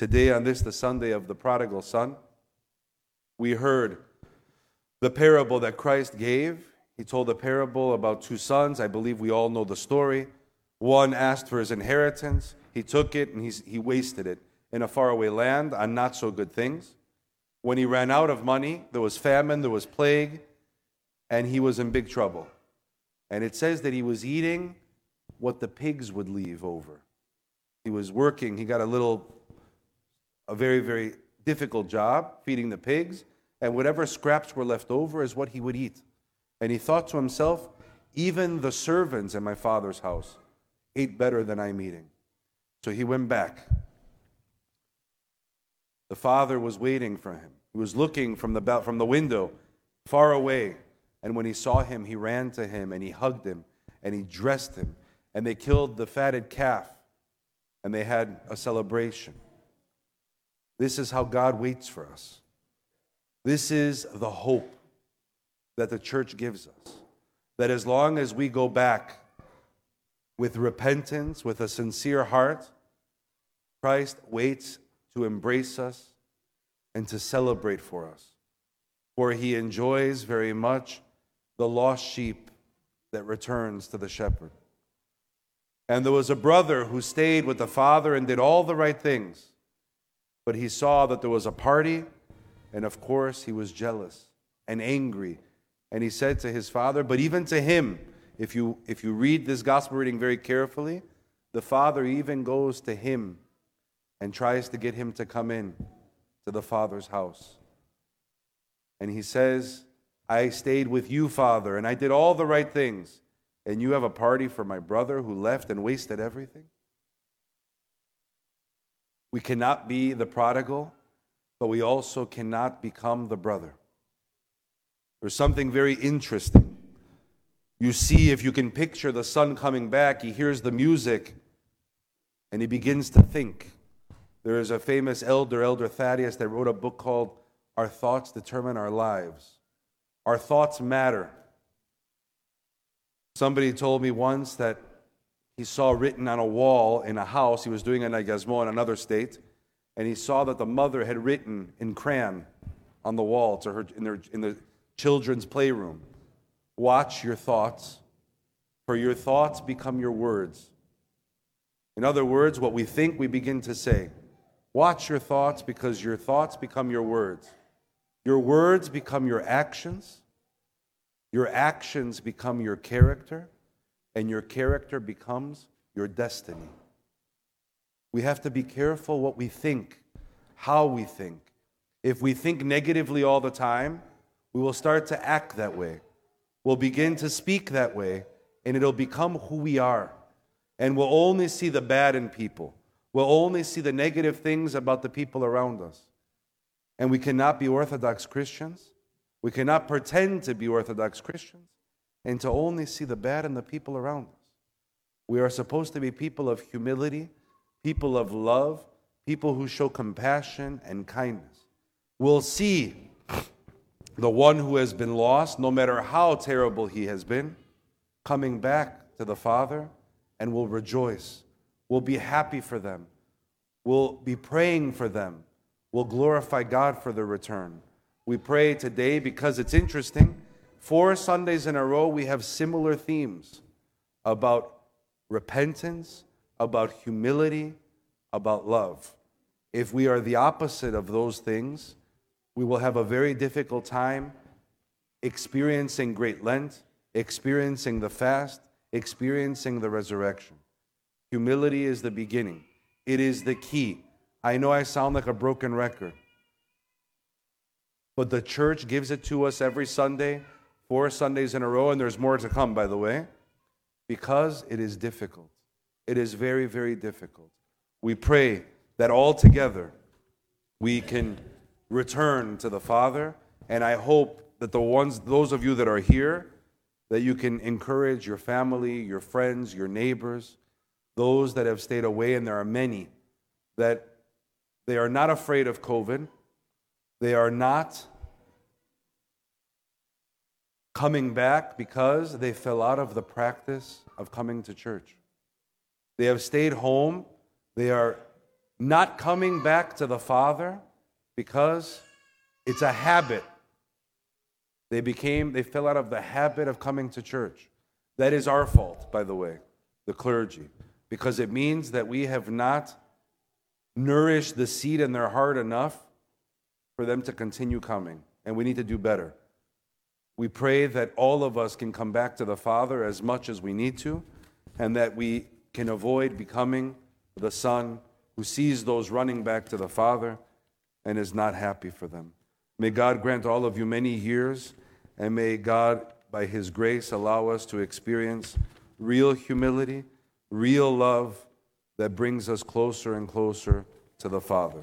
Today, on this, the Sunday of the prodigal son, we heard the parable that Christ gave. He told a parable about two sons. I believe we all know the story. One asked for his inheritance, he took it, and he's, he wasted it in a faraway land on not so good things. When he ran out of money, there was famine, there was plague, and he was in big trouble. And it says that he was eating what the pigs would leave over. He was working, he got a little, a very, very difficult job feeding the pigs, and whatever scraps were left over is what he would eat. And he thought to himself, even the servants in my father's house ate better than I'm eating. So he went back. The father was waiting for him. He was looking from the, from the window, far away. And when he saw him, he ran to him and he hugged him and he dressed him. And they killed the fatted calf and they had a celebration. This is how God waits for us. This is the hope that the church gives us. That as long as we go back with repentance, with a sincere heart, Christ waits to embrace us and to celebrate for us. For he enjoys very much the lost sheep that returns to the shepherd. And there was a brother who stayed with the father and did all the right things. But he saw that there was a party, and of course he was jealous and angry. And he said to his father, but even to him, if you, if you read this gospel reading very carefully, the father even goes to him and tries to get him to come in to the father's house. And he says, I stayed with you, Father, and I did all the right things. And you have a party for my brother who left and wasted everything? We cannot be the prodigal, but we also cannot become the brother. There's something very interesting. You see, if you can picture the son coming back, he hears the music and he begins to think. There is a famous elder, Elder Thaddeus, that wrote a book called Our Thoughts Determine Our Lives. Our thoughts matter. Somebody told me once that he saw written on a wall in a house, he was doing an Agiasmo in another state, and he saw that the mother had written in crayon on the wall to her in, their, in the children's playroom Watch your thoughts, for your thoughts become your words. In other words, what we think, we begin to say. Watch your thoughts because your thoughts become your words. Your words become your actions. Your actions become your character. And your character becomes your destiny. We have to be careful what we think, how we think. If we think negatively all the time, we will start to act that way. We'll begin to speak that way, and it'll become who we are. And we'll only see the bad in people We'll only see the negative things about the people around us. And we cannot be Orthodox Christians. We cannot pretend to be Orthodox Christians and to only see the bad in the people around us. We are supposed to be people of humility, people of love, people who show compassion and kindness. We'll see the one who has been lost, no matter how terrible he has been, coming back to the Father and will rejoice We'll be happy for them. We'll be praying for them. We'll glorify God for their return. We pray today because it's interesting. Four Sundays in a row, we have similar themes about repentance, about humility, about love. If we are the opposite of those things, we will have a very difficult time experiencing Great Lent, experiencing the fast, experiencing the resurrection. Humility is the beginning, it is the key. I know I sound like a broken record, but the church gives it to us every Sunday, four Sundays in a row, and there's more to come, by the way, because it is difficult. It is very, very difficult. We pray that all together we can return to the Father, and I hope that the ones, those of you that are here, that you can encourage your family, your friends, your neighbors, those that have stayed away, and there are many, that they are not afraid of COVID. They are not coming back because they fell out of the practice of coming to church. They have stayed home. They are not coming back to the Father because it's a habit. They became, they fell out of the habit of coming to church. That is our fault, by the way, the clergy, because it means that we have not nourished the seed in their heart enough for them to continue coming, and we need to do better. We pray that all of us can come back to the Father as much as we need to, and that we can avoid becoming the son who sees those running back to the Father and is not happy for them. May God grant all of you many years, and may God, by His grace, allow us to experience real humility, real love that brings us closer and closer to the Father.